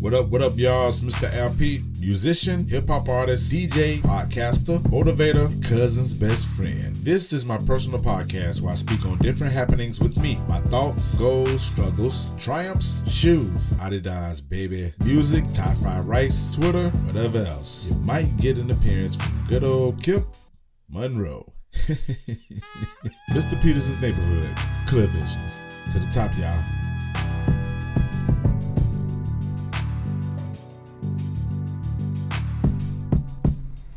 What up, what up, y'all? It's Mr. Al Pete, musician, hip hop artist, DJ, podcaster, motivator, cousin's best friend. This is my personal podcast where I speak on different happenings with me, my thoughts, goals, struggles, triumphs, shoes, Adidas, baby, music, Thai fried rice, Twitter, whatever else. You might get an appearance from good old Kip Monroe. Mr. Peterson's neighborhood, Clear Visions. To the top, y'all.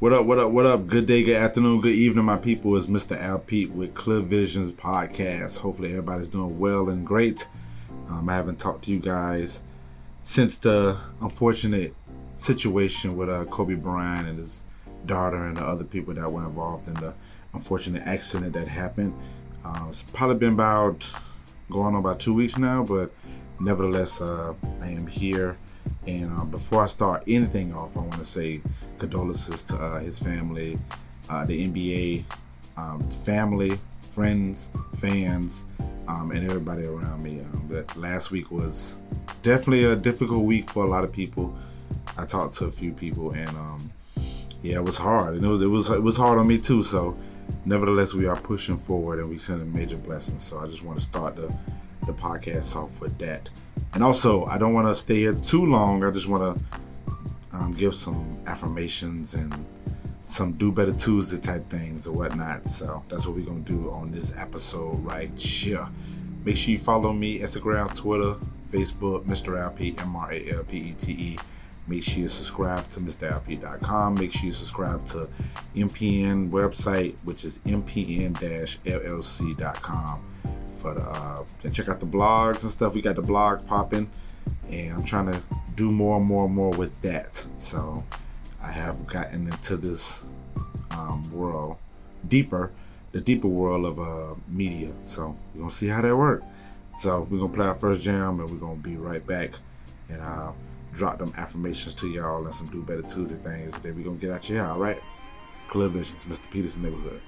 What up, what up, what up? Good day, good afternoon, good evening, my people. It's Mr. Al Pete with Clear Visions Podcast. Hopefully, everybody's doing well and great. Um, I haven't talked to you guys since the unfortunate situation with uh, Kobe Bryant and his daughter and the other people that were involved in the unfortunate accident that happened. Uh, it's probably been about going on about two weeks now, but nevertheless, uh, I am here and uh, before I start anything off, I want to say condolences to uh, his family, uh, the NBA, um, family, friends, fans, um, and everybody around me. Um, that last week was definitely a difficult week for a lot of people. I talked to a few people, and um, yeah, it was hard, and it was it was it was hard on me too. So, nevertheless, we are pushing forward, and we send a major blessing. So, I just want to start the the podcast off with that. And also, I don't want to stay here too long. I just want to um, give some affirmations and some do better Tuesday type things or whatnot. So that's what we're gonna do on this episode right here. Make sure you follow me Instagram, Twitter, Facebook, Mr. Al Pete, M R A L P E T E. Make sure you subscribe to MrAlPete.com. Make sure you subscribe to MPN website, which is MPN-LLC.com for the uh, and check out the blogs and stuff. We got the blog popping, and I'm trying to do more and more and more with that. So I have gotten into this um, world deeper, the deeper world of uh, media. So we're gonna see how that works. So we're gonna play our first jam, and we're gonna be right back, and uh, drop them affirmations to y'all and some do better Tuesday things. Then we're gonna get out here. All right, Clear Visions, Mr. Peterson neighborhood.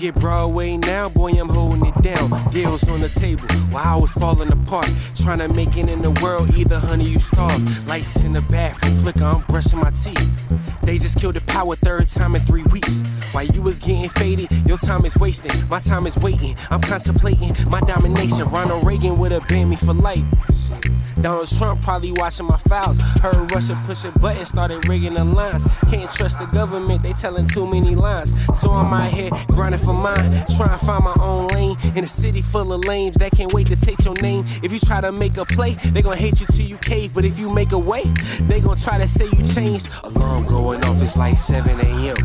At Broadway now, boy, I'm holding it down. Deals on the table while I was falling apart. Trying to make it in the world, either honey, you starve. Lights in the bathroom, flicker, I'm brushing my teeth. They just killed the power third time in three weeks. While you was getting faded, your time is wasting. My time is waiting. I'm contemplating my domination. Ronald Reagan would have banned me for life. Donald Trump probably watching my files. Heard Russia push a button, started rigging the lines. Can't trust the government, they telling too many lies. So I'm out here grinding for mine, trying to find my own lane in a city full of lames that can't wait to take your name. If you try to make a play, they gonna hate you till you cave. But if you make a way, they gonna try to say you changed. Alarm going off, it's like 7 a.m.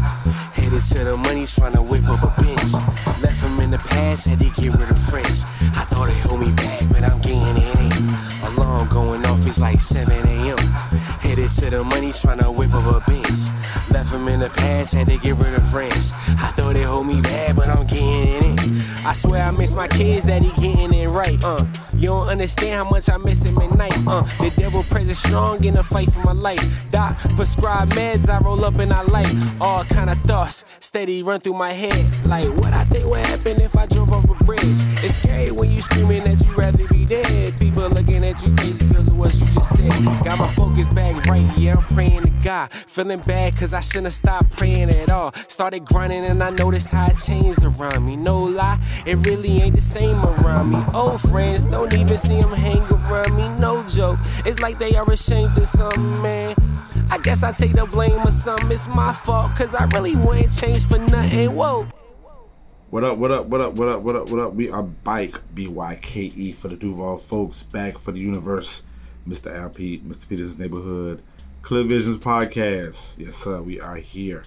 Headed to the money, trying to whip up a bench. Left them in the past, had to get rid of friends. I thought they hold me back, but I'm getting in it. Alarm going off, it's like 7 a.m. Headed to the money, trying to whip up a Benz. Left them in the past, had to get rid of friends. I thought they hold me back, but I'm getting in it. I swear I miss my kids that he getting it right, uh. You don't understand how much I miss him at night, uh. The devil present strong in the fight for my life. Doc prescribe meds, I roll up and I light. All kind of thoughts steady run through my head. Like what I think would happen if I drove off a bridge. It's scary when you screaming that you rather be dead. People looking at you crazy because of what you just said. Got my focus back right, yeah, I'm praying to God. Feeling bad cause I shouldn't have stopped praying at all. Started grinding and I noticed how it changed around me. No lie, it really ain't the same around me. Old friends don't even see them hang around me, no joke. It's like they are ashamed of something, man. I guess I take the blame of something, it's my fault, cause I really wouldn't change for nothing. Whoa. What up, what up, what up, what up, what up, what up? We are Byke, B Y K E, for the Duval folks, back for the universe. Mr. Al Pete, Mr. Peters' Neighborhood, Clear Visions Podcast. Yes, sir, we are here.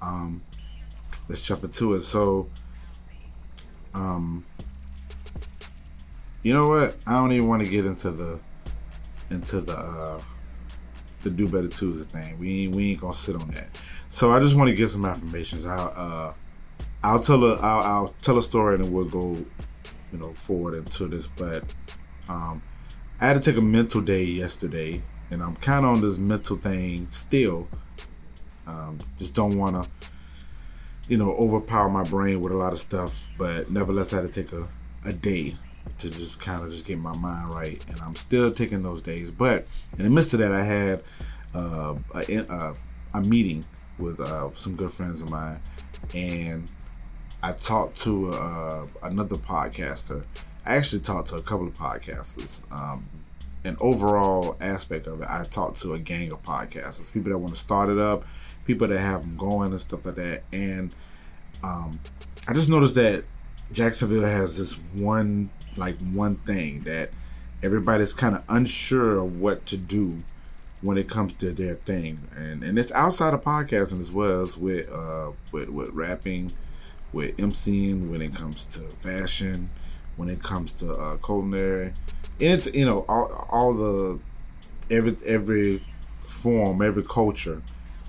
Um, let's jump into it. So, um, you know what? I don't even want to get into the into the uh the do better Tuesday thing. We ain't, we ain't gonna sit on that. So I just want to get some affirmations. I'll uh, I'll tell a I'll, I'll tell a story and then we'll go, you know, forward into this. But um, I had to take a mental day yesterday, and I'm kind of on this mental thing still. Um, just don't want to, you know, overpower my brain with a lot of stuff. But nevertheless, I had to take a, a day to just kind of just get my mind right, and I'm still taking those days. But in the midst of that, I had uh, a, a, a meeting with uh, some good friends of mine, and I talked to uh, another podcaster. I actually talked to a couple of podcasters. Um, an overall aspect of it, I talk to a gang of podcasters, people that want to start it up, people that have them going and stuff like that. And um, I just noticed that Jacksonville has this one, like one thing that everybody's kind of unsure of what to do when it comes to their thing, and and it's outside of podcasting as well as with uh with with rapping, with MCing when it comes to fashion, when it comes to uh, culinary, and it's you know all all the every every form, every culture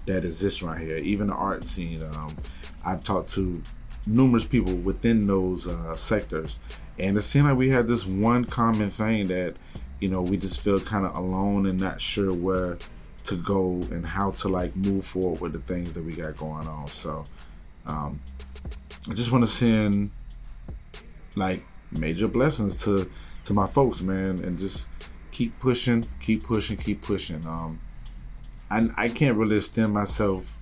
that exists right here, even the art scene. Um, I've talked to numerous people within those uh, sectors, and it seemed like we had this one common thing that you know, we just feel kind of alone and not sure where to go and how to like move forward with the things that we got going on. So, um, I just want to send like major blessings to to my folks, man, and just keep pushing, keep pushing, keep pushing. Um, I I can't really extend myself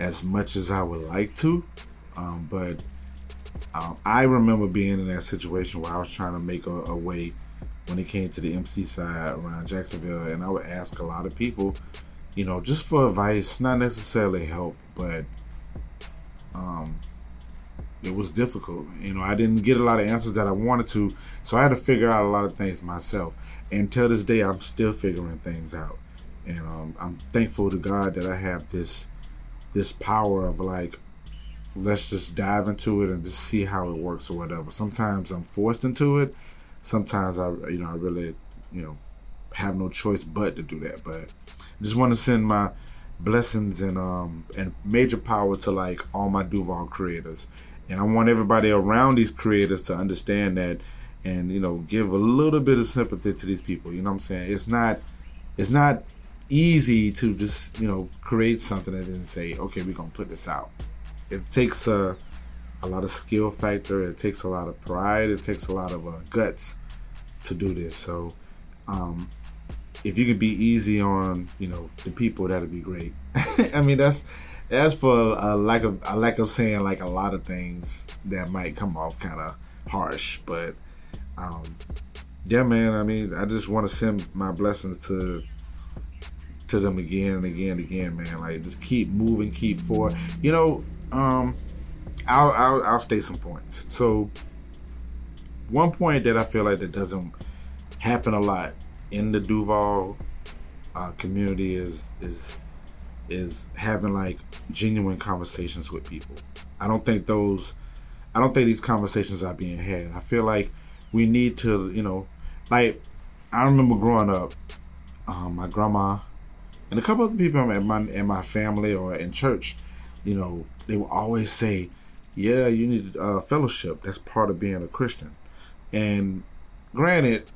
as much as I would like to, um, but um, I remember being in that situation where I was trying to make a, a way when it came to the MC side around Jacksonville, and I would ask a lot of people, you know, just for advice, not necessarily help, but um, it was difficult. You know, I didn't get a lot of answers that I wanted to, so I had to figure out a lot of things myself. And till this day, I'm still figuring things out, and um, I'm thankful to God that I have this this power of like let's just dive into it and just see how it works or whatever. Sometimes I'm forced into it, sometimes I you know I really you know have no choice but to do that. But I just want to send my blessings and um and major power to like all my Duval creators, and I want everybody around these creators to understand that and you know give a little bit of sympathy to these people. You know what I'm saying? It's not it's not easy to just you know create something and then say okay we're gonna put this out. It takes a a lot of skill factor. It takes a lot of pride. It takes a lot of uh, guts to do this. So, um, if you could be easy on, you know, the people, that'd be great. I mean, that's that's for a lack of a lack of saying like a lot of things that might come off kind of harsh, but um, yeah, man. I mean, I just want to send my blessings to to them again and again and again, man. Like, just keep moving, keep forward. You know, um, I'll, I'll, I'll state some points. So, one point that I feel like that doesn't happen a lot in the Duval uh, community is is is having like genuine conversations with people. I don't think those, I don't think these conversations are being had. I feel like we need to, you know, like I remember growing up, um, my grandma and a couple of people in my in my family or in church, you know, they would always say, yeah, you need uh, fellowship. That's part of being a Christian. And granted,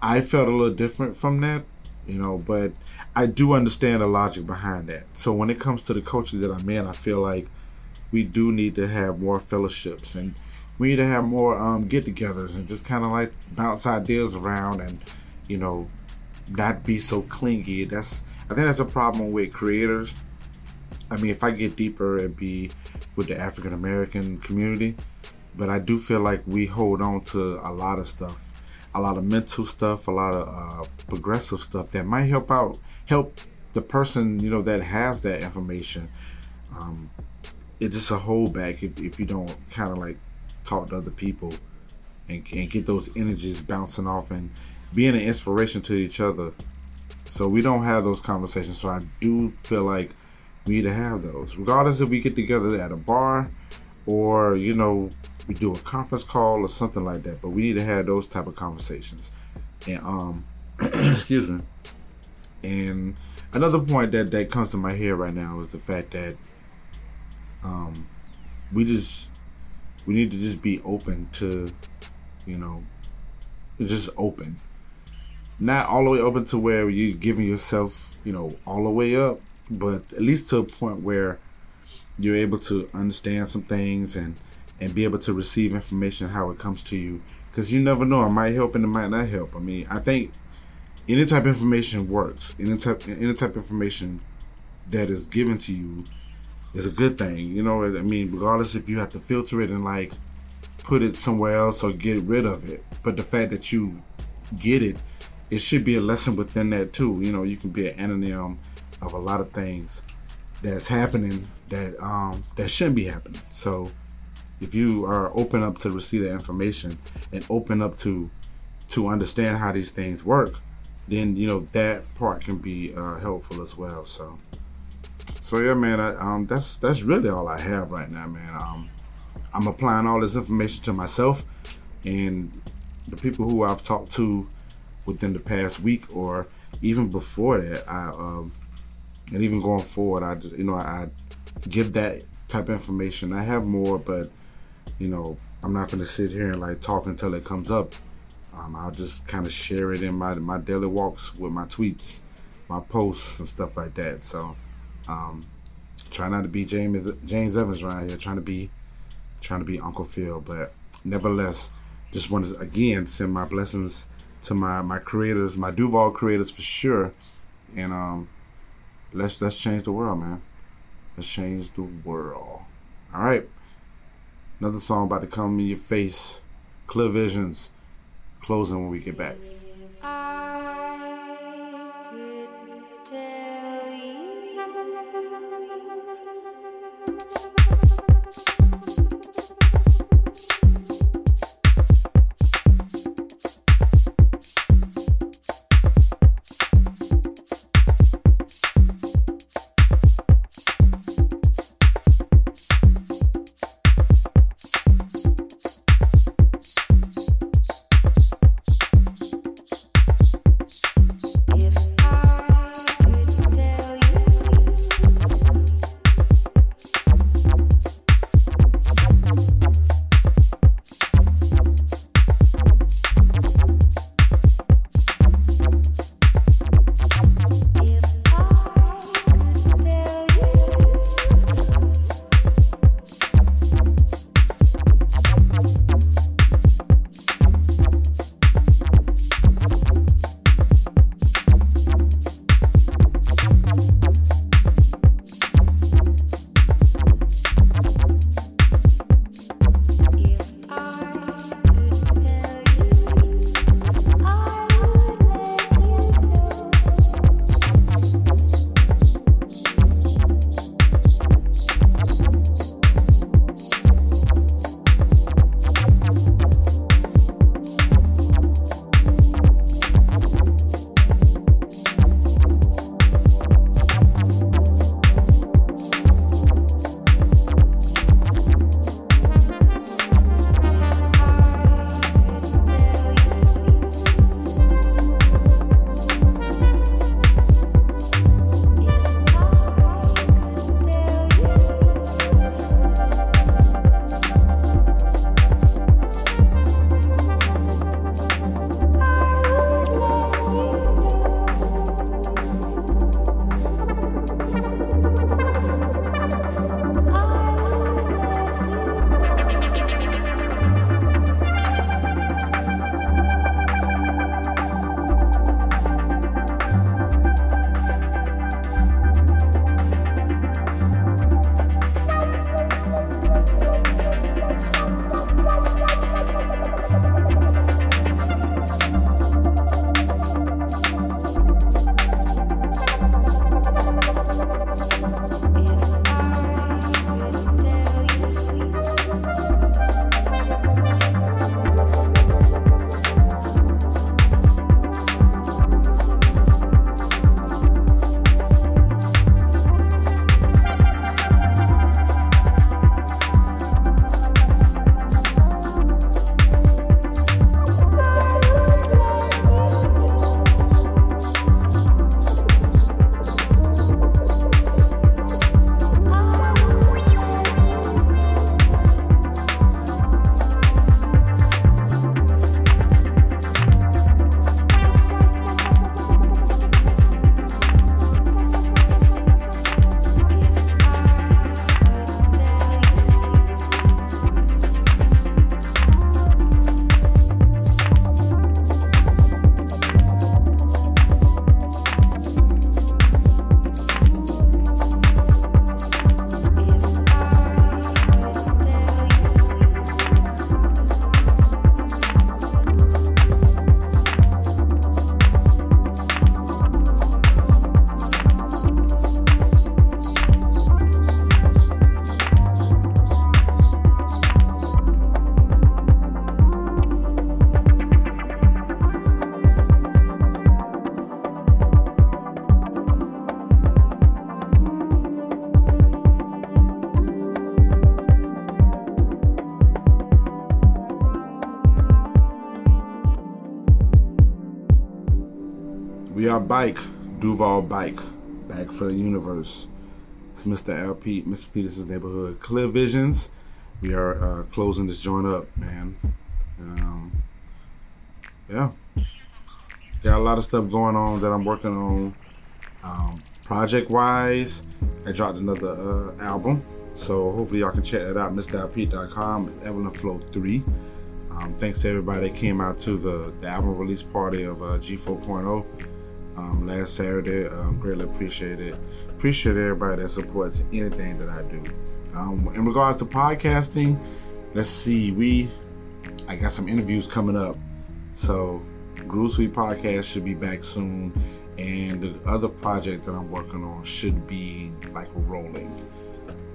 I felt a little different from that, you know, but I do understand the logic behind that. So when it comes to the culture that I'm in, I feel like we do need to have more fellowships and we need to have more um, get-togethers and just kind of like bounce ideas around and you know not be so clingy. That's I think that's a problem with creators I mean, if I get deeper, it'd be with the African American community. But I do feel like we hold on to a lot of stuff, a lot of mental stuff, a lot of uh, progressive stuff that might help out, help the person you know that has that information. Um, it's just a holdback if, if you don't kind of like talk to other people and, and get those energies bouncing off and being an inspiration to each other. So we don't have those conversations. So I do feel like we need to have those, regardless if we get together at a bar or you know we do a conference call or something like that. But we need to have those type of conversations. And um, excuse me. And another point that that comes to my head right now is the fact that um, we just we need to just be open to, you know, just open. Not all the way open to where you're giving yourself, you know, all the way up, but at least to a point where you're able to understand some things and and be able to receive information how it comes to you. Because you never know it might help and it might not help. I mean i think any type of information works. Any type any type of information that is given to you is a good thing you know? I mean regardless if you have to filter it and like put it somewhere else or get rid of it but the fact that you get it it should be a lesson within that too. You know you can be an anonym of a lot of things that's happening that um that shouldn't be happening. So if you are open up to receive that information and open up to to understand how these things work, then you know that part can be uh, helpful as well. So, so yeah, man, I, um, that's that's really all I have right now, man. Um, I'm applying all this information to myself and the people who I've talked to within the past week or even before that. I um, and even going forward, I just, you know I give that type of information. I have more, but you know, I'm not gonna sit here and like talk until it comes up. Um, I'll just kind of share it in my my daily walks with my tweets, my posts and stuff like that. So, um, try not to be James James Evans around here. Trying to be, trying to be Uncle Phil, but nevertheless, just want to again send my blessings to my my creators, my Duval creators for sure, and um, let's let's change the world, man. Let's change the world. All right. Another song about to come in your face. Clear Visions. Closing when we get back. Bike, Duval Byke, back for the universe. It's Mr. Al Pete, Mr. Peterson's neighborhood, Clear Visions. We are uh, closing this joint up, man. Um, yeah, got a lot of stuff going on that I'm working on. Um, project wise, I dropped another uh, album, so hopefully y'all can check that out. MrAlPete.com, Evelyn Flow 3. Um, thanks to everybody that came out to the, the album release party of uh, G4.0 um, last Saturday. Um, greatly appreciate it. Appreciate everybody that supports anything that I do. Um, in regards to podcasting, let's see. We I got some interviews coming up, so Groove Suite podcast should be back soon, and the other project that I'm working on should be like rolling.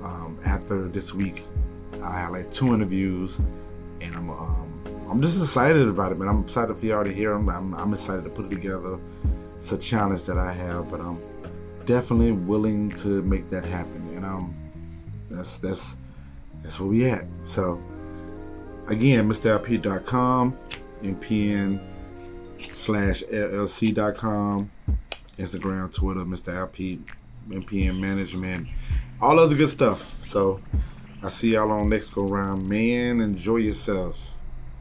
Um, after this week, I have like two interviews, and I'm um, I'm just excited about it, man. I'm excited for y'all to hear them. I'm, I'm excited to put it together. It's a challenge that I have, but I'm definitely willing to make that happen. And um, that's that's that's where we at. So again, MrAlPete.com, MPN slash LLC.com, Instagram, Twitter, Mr. Al Pete, MPN Management, all other good stuff. So I see y'all on next go round. Man, enjoy yourselves.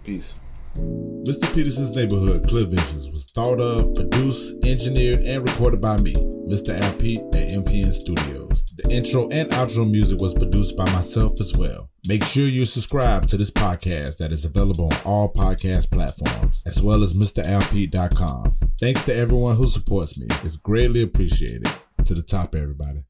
Peace. Mr. Peterson's Neighborhood Clear Visions was thought of, produced, engineered, and recorded by me, Mr. Al Pete at MPN Studios. The intro and outro music was produced by myself as well. Make sure you subscribe to this podcast that is available on all podcast platforms, as well as MrAlPete.com. Thanks to everyone who supports me. It's greatly appreciated. To the top, everybody.